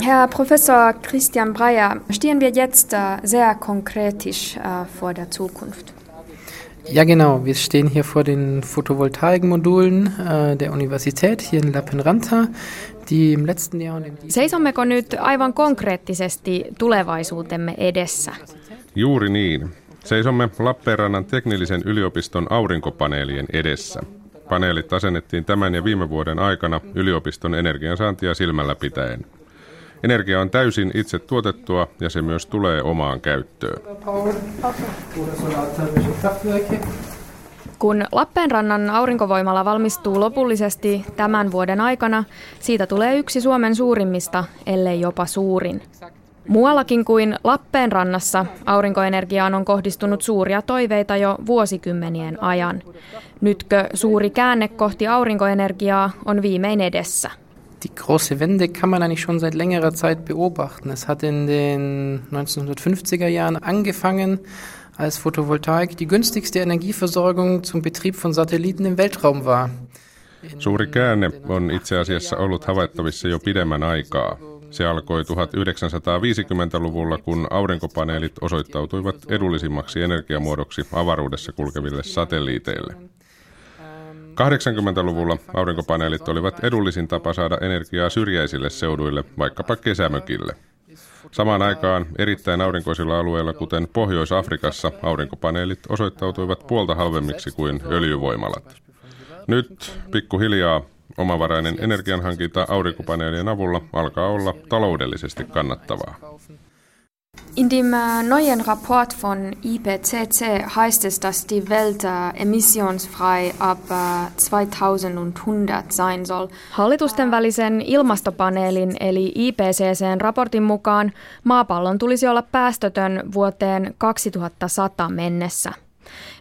Herr Professor Christian Breyer, stehen wir jetzt äh, sehr konkretisch äh, vor der Zukunft. Ja, genau. Wir stehen hier vor den Photovoltaikmodulen äh, der Universität hier in Lappeenranta, die im letzten Jahr... Seisommeko nyt aivan konkreettisesti tulevaisuutemme edessä? Juuri niin. Seisomme Lappeenrannan teknillisen yliopiston aurinkopaneelien edessä. Paneelit asennettiin tämän ja viime vuoden aikana yliopiston energiansaantia silmällä pitäen. Energia on täysin itse tuotettua ja se myös tulee omaan käyttöön. Kun Lappeenrannan aurinkovoimala valmistuu lopullisesti tämän vuoden aikana, siitä tulee yksi Suomen suurimmista, ellei jopa suurin. Muuallakin kuin Lappeenrannassa aurinkoenergiaan on kohdistunut suuria toiveita jo vuosikymmenien ajan. Nytkö suuri käänne kohti aurinkoenergiaa on viimein edessä? Die große Wende kann man eigentlich schon seit längerer Zeit beobachten. Es hat in den 1950er Jahren angefangen, als Photovoltaik die günstigste Energieversorgung zum Betrieb von Satelliten im Weltraum war. Suuri käänne on itse asiassa ollut havaittavissa jo pidemmän aikaa. Se alkoi 1950-luvulla, kun aurinkopaneelit osoittautuivat edullisimmaksi energiamuodoksi avaruudessa kulkeville satelliiteille. 80-luvulla aurinkopaneelit olivat edullisin tapa saada energiaa syrjäisille seuduille, vaikkapa kesämökille. Samaan aikaan erittäin aurinkoisilla alueilla, kuten Pohjois-Afrikassa, aurinkopaneelit osoittautuivat puolta halvemmiksi kuin öljyvoimalat. Nyt pikkuhiljaa omavarainen energianhankinta aurinkopaneelien avulla alkaa olla taloudellisesti kannattavaa. In dem äh, neuen Rapport von IPCC heißt es, dass die Welt äh, emissionsfrei ab 2100 äh, sein soll. Hallitusten välisen ilmastopaneelin eli IPCCn raportin mukaan maapallon tulisi olla päästötön vuoteen 2100 mennessä.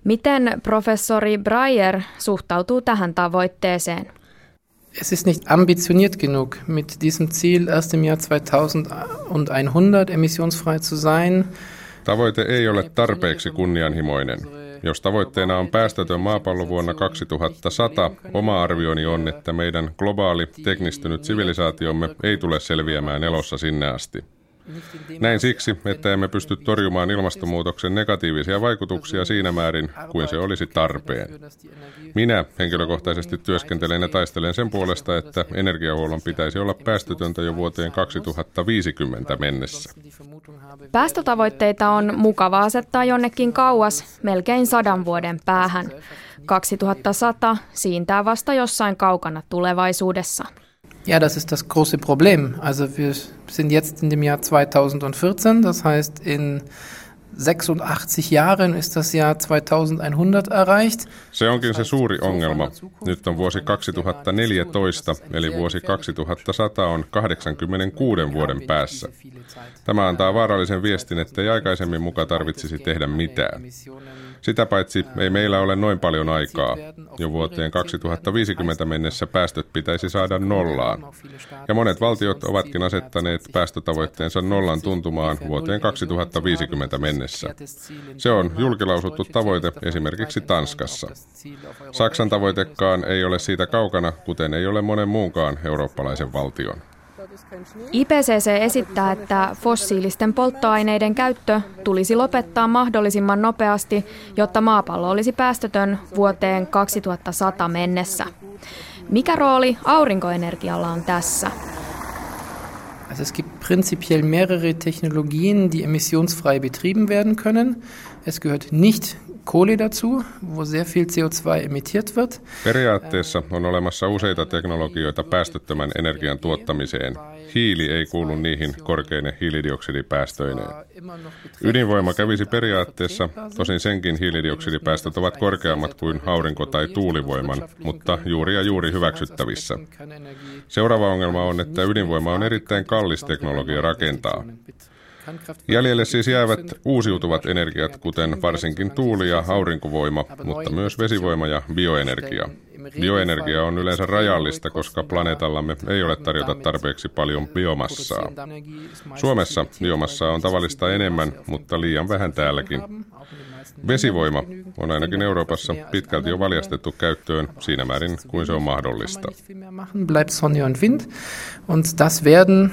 Miten professori Breyer suhtautuu tähän tavoitteeseen? Es ist nicht ambitioniert genug, mit diesem Ziel erst im Jahr 2100 emissionsfrei zu sein. Tavoite ei ole tarpeeksi kunnianhimoinen. Jos tavoitteena on päästötön maapallo vuonna 2100, oma arvioni on, että meidän globaali teknistynyt sivilisaatiomme ei tule selviämään elossa sinne asti. Näin siksi, että emme pysty torjumaan ilmastonmuutoksen negatiivisia vaikutuksia siinä määrin kuin se olisi tarpeen. Minä henkilökohtaisesti työskentelen ja taistelen sen puolesta, että energiahuollon pitäisi olla päästötöntä jo vuoteen 2050 mennessä. Päästötavoitteita on mukava asettaa jonnekin kauas, melkein sadan vuoden päähän. 2100 siintää vasta jossain kaukana tulevaisuudessa. Ja, das ist das große Problem. Also wir sind jetzt in dem Jahr 2014, das heißt in 86 Jahren ist das Jahr 2100 erreicht. Se onkin se suuri ongelma. Nyt on vuosi 2014, eli vuosi 2100 on 86 vuoden päässä. Tämä antaa vaarallisen viestin, että ei aikaisemmin muka tarvitsisi tehdä mitään. Sitä paitsi ei meillä ole noin paljon aikaa. Jo vuoteen 2050 mennessä päästöt pitäisi saada nollaan. Ja monet valtiot ovatkin asettaneet päästötavoitteensa nollan tuntumaan vuoteen 2050 mennessä. Se on julkilausuttu tavoite esimerkiksi Tanskassa. Saksan tavoitekaan ei ole siitä kaukana, kuten ei ole monen muunkaan eurooppalaisen valtion. IPCC esittää, että fossiilisten polttoaineiden käyttö tulisi lopettaa mahdollisimman nopeasti, jotta maapallo olisi päästötön vuoteen 2100 mennessä. Mikä rooli aurinkoenergialla on tässä? Also es gibt prinzipiell mehrere Technologien, die emissionsfrei betrieben werden können. Es gehört nicht Kohle dazu, wo sehr viel CO2 emittiert wird. Periaatteessa on olemassa useita teknologioita päästöttömän energian tuottamiseen. Hiili ei kuulu niihin korkeine hiilidioksidipäästöineen. Ydinvoima kävisi periaatteessa, tosin senkin hiilidioksidipäästöt ovat korkeammat kuin aurinko- tai tuulivoiman, mutta juuri ja juuri hyväksyttävissä. Seuraava ongelma on, että ydinvoima on erittäin kallis teknologia rakentaa. Jäljelle siis jäävät uusiutuvat energiat, kuten varsinkin tuuli- ja aurinkovoima, mutta myös vesivoima ja bioenergia. Bioenergia on yleensä rajallista, koska planeetallamme ei ole tarjota tarpeeksi paljon biomassaa. Suomessa biomassaa on tavallista enemmän, mutta liian vähän täälläkin. Vesivoima on ainakin Euroopassa pitkälti jo valjastettu käyttöön siinä määrin kuin se on mahdollista. Bleibt Sonne und Wind und das werden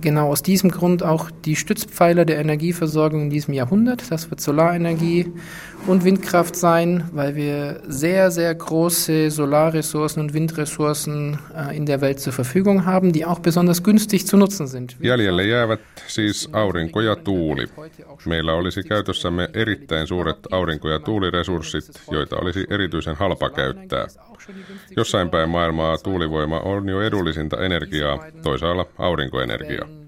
genau aus diesem Grund auch die Stützpfeiler der Energieversorgung in diesem Jahrhundert. Das wird Solarenergie und Windkraft sein, weil wir sehr, sehr große Solarressourcen und Windressourcen äh, in der Welt zur Verfügung haben, die auch besonders günstig zu nutzen sind. Jäljelle jäävät siis aurinko ja tuuli. Meillä olisi käytössämme erittäin suuret aurinko- ja tuuliresurssit, joita olisi erityisen halpa käyttää. Jossain päin maailmaa tuulivoima on jo edullisinta energiaa, toisaalla aurinkoenergia.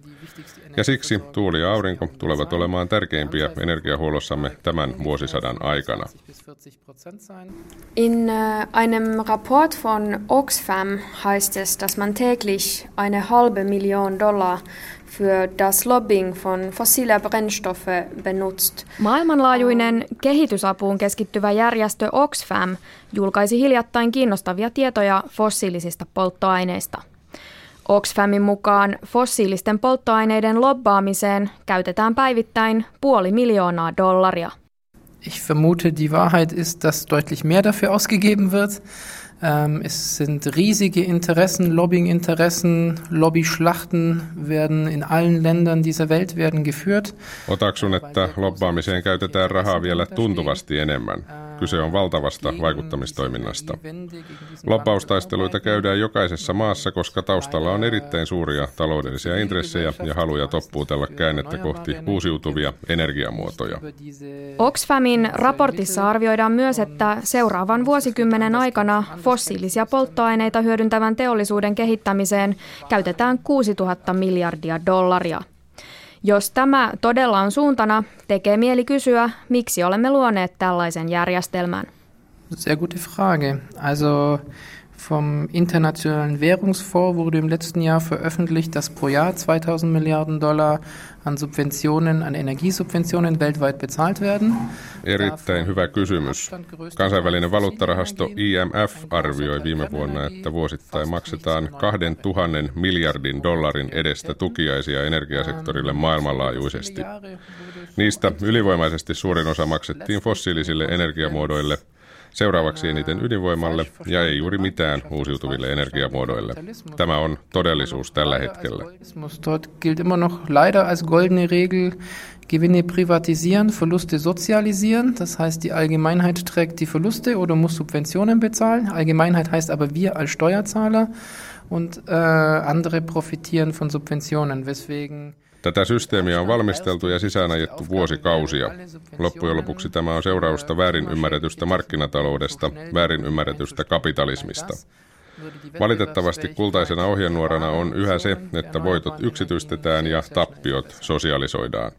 Ja siksi tuuli ja aurinko tulevat olemaan tärkeimpiä energiahuollossamme tämän vuosisadan aikana. In äh, einem Rapport von Oxfam heißt es, dass man täglich eine halbe Million Dollar für das Lobbying von fossiler Brennstoffe benutzt. Maailmanlaajuinen kehitysapuun keskittyvä järjestö Oxfam julkaisi hiljattain kiinnostavia tietoja fossiilisista polttoaineista. Oxfamin mukaan fossiilisten polttoaineiden lobbaamiseen käytetään päivittäin puoli miljoonaa dollaria. Ich vermute, die Wahrheit ist, dass deutlich mehr dafür ausgegeben wird. Ähm, es sind riesige Interessen, Lobbying-Interessen, Lobbyschlachten werden in allen Ländern dieser Welt werden geführt. Otaksun, että lobbaamiseen käytetään rahaa vielä tuntuvasti enemmän. Kyse on valtavasta vaikuttamistoiminnasta. Loppaustaisteluita käydään jokaisessa maassa, koska taustalla on erittäin suuria taloudellisia intressejä ja haluja toppuutella käännettä kohti uusiutuvia energiamuotoja. Oxfamin raportissa arvioidaan myös, että seuraavan vuosikymmenen aikana fossiilisia polttoaineita hyödyntävän teollisuuden kehittämiseen käytetään 6000 miljardia dollaria. Jos tämä todella on suuntana, tekee mieli kysyä, miksi olemme luoneet tällaisen järjestelmän. Sehr gute Frage. Also vom Internationalen Währungsfonds wurde im letzten Jahr veröffentlicht, dass pro Jahr 2000 Milliarden Dollar an Subventionen, an Energiesubventionen weltweit bezahlt werden. Erittäin hyvä kysymys. Kansainvälinen valuuttarahasto IMF arvioi viime vuonna, että vuosittain maksetaan 2000 miljardin dollarin edestä tukiaisia energiasektorille maailmanlaajuisesti. Niistä ylivoimaisesti suurin osa maksettiin fossiilisille energiamuodoille – Seuraavaksi eniten ydinvoimalle ja ei juuri mitään uusiutuville energiamuodoille. Tämä on todellisuus tällä hetkellä. Dort gilt immer noch leider als goldene Regel, Gewinne privatisieren, Verluste sozialisieren. Das heißt, die Allgemeinheit trägt die Verluste oder muss Subventionen bezahlen. Allgemeinheit heißt aber wir als Steuerzahler und äh, andere profitieren von Subventionen, weswegen Tätä systeemiä on valmisteltu ja sisäänajettu vuosikausia. Loppujen lopuksi tämä on seurausta väärin ymmärretystä markkinataloudesta, väärin ymmärretystä kapitalismista. Valitettavasti kultaisena ohjenuorana on yhä se, että voitot yksityistetään ja tappiot sosialisoidaan.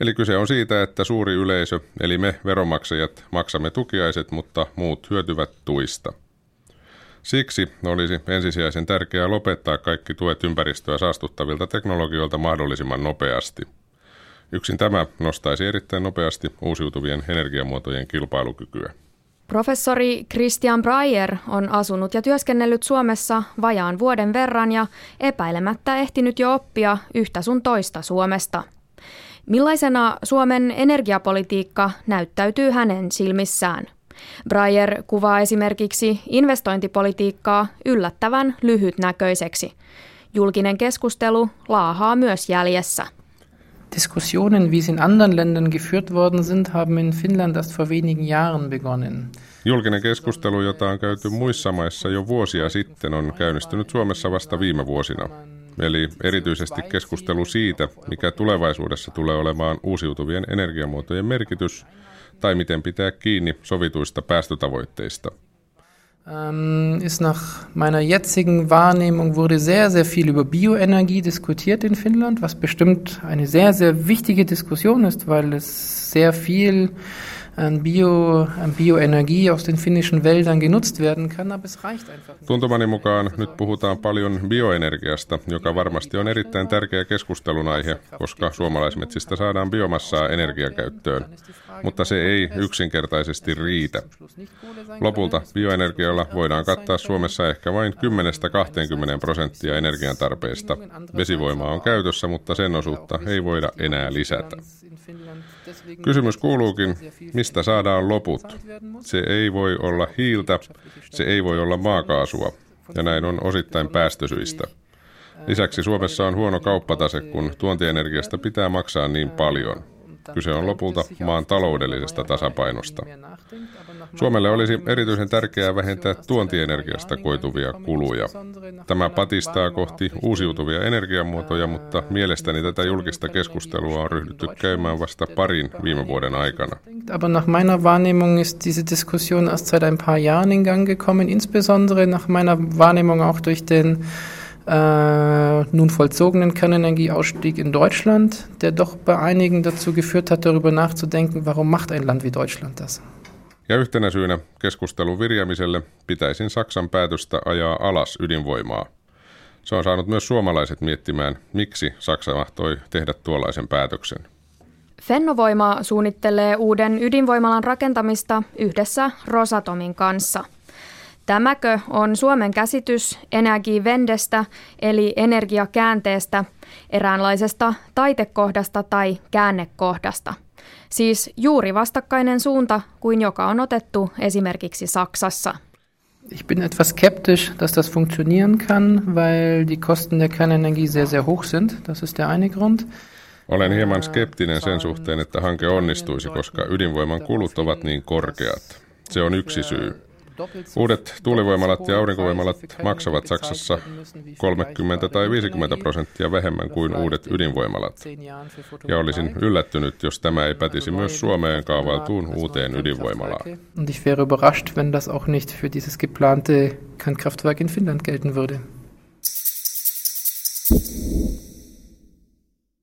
Eli kyse on siitä, että suuri yleisö, eli me veronmaksajat, maksamme tukiaiset, mutta muut hyötyvät tuista. Siksi olisi ensisijaisen tärkeää lopettaa kaikki tuet ympäristöä saastuttavilta teknologioilta mahdollisimman nopeasti. Yksin tämä nostaisi erittäin nopeasti uusiutuvien energiamuotojen kilpailukykyä. Professori Christian Breyer on asunut ja työskennellyt Suomessa vajaan vuoden verran ja epäilemättä ehtinyt jo oppia yhtä sun toista Suomesta. Millaisena Suomen energiapolitiikka näyttäytyy hänen silmissään? Breyer kuvaa esimerkiksi investointipolitiikkaa yllättävän lyhytnäköiseksi. Julkinen keskustelu laahaa myös jäljessä. Diskussionen, wie sie in anderen Ländern geführt worden sind, haben in Finnland erst vor wenigen Jahren begonnen. Julkinen keskustelu, jota on käyty muissa maissa jo vuosia sitten, on käynnistynyt Suomessa vasta viime vuosina. Eli erityisesti keskustelu siitä, mikä tulevaisuudessa tulee olemaan uusiutuvien energiamuotojen merkitys tai miten pitää kiinni sovituista päästötavoitteista. Ähm, ist nach meiner jetzigen Wahrnehmung wurde sehr, sehr viel über Bioenergie diskutiert in Finnland, was bestimmt eine sehr, sehr wichtige Diskussion ist, weil es sehr viel an, Bio, an Bioenergie aus den finnischen Wäldern genutzt werden kann, aber es reicht einfach. Tuntumani mukaan nyt puhutaan paljon bioenergiasta, joka varmasti on erittäin tärkeä keskustelun aihe, koska suomalaismetsistä saadaan biomassaa energiakäyttöön. Mutta se ei yksinkertaisesti riitä. Lopulta bioenergialla voidaan kattaa Suomessa ehkä vain 10-20 prosenttia energiantarpeesta. Vesivoimaa on käytössä, mutta sen osuutta ei voida enää lisätä. Kysymys kuuluukin, mistä saadaan loput? Se ei voi olla hiiltä, se ei voi olla maakaasua, ja näin on osittain päästösyistä. Lisäksi Suomessa on huono kauppatase, kun tuontienergiasta pitää maksaa niin paljon. Kyse on lopulta maan taloudellisesta tasapainosta. Suomelle olisi erityisen tärkeää vähentää tuontienergiasta koituvia kuluja. Tämä patistaa kohti uusiutuvia energiamuotoja, mutta mielestäni tätä julkista keskustelua on ryhdytty käymään vasta parin viime vuoden aikana. Aber nach meiner Wahrnehmung ist diese Diskussion erst seit ein paar Jahren in Gang gekommen, insbesondere nach meiner Wahrnehmung auch durch den äh, nun vollzogenen Kernenergieausstieg in Deutschland, der doch bei einigen dazu geführt hat, darüber nachzudenken, warum macht ein Land wie Deutschland das? Ja yhtenä syynä keskustelun virjamiselle pitäisin Saksan päätöstä ajaa alas ydinvoimaa. Se on saanut myös suomalaiset miettimään, miksi Saksa mahtoi tehdä tuollaisen päätöksen. Fennovoima suunnittelee uuden ydinvoimalan rakentamista yhdessä Rosatomin kanssa. Tämäkö on Suomen käsitys energivendestä eli energiakäänteestä, eräänlaisesta taitekohdasta tai käännekohdasta – Siis juuri vastakkainen suunta kuin joka on otettu esimerkiksi Saksassa. Ich bin etwas skeptisch, dass das funktionieren kann, weil die Kosten der Kernenergie sehr, sehr hoch sind. Das ist der eine Grund. Olen hieman skeptinen sen suhteen, että hanke onnistuisi, koska ydinvoiman kulut ovat niin korkeat. Se on yksi syy. Uudet tuulivoimalat ja aurinkovoimalat maksavat Saksassa 30 tai 50 prosenttia vähemmän kuin uudet ydinvoimalat. Ja olisin yllättynyt, jos tämä ei pätisi myös Suomeen kaavailtuun uuteen ydinvoimalaan. Und ich wäre überrascht, wenn das auch nicht für dieses geplante Kernkraftwerk in Finnland gelten würde.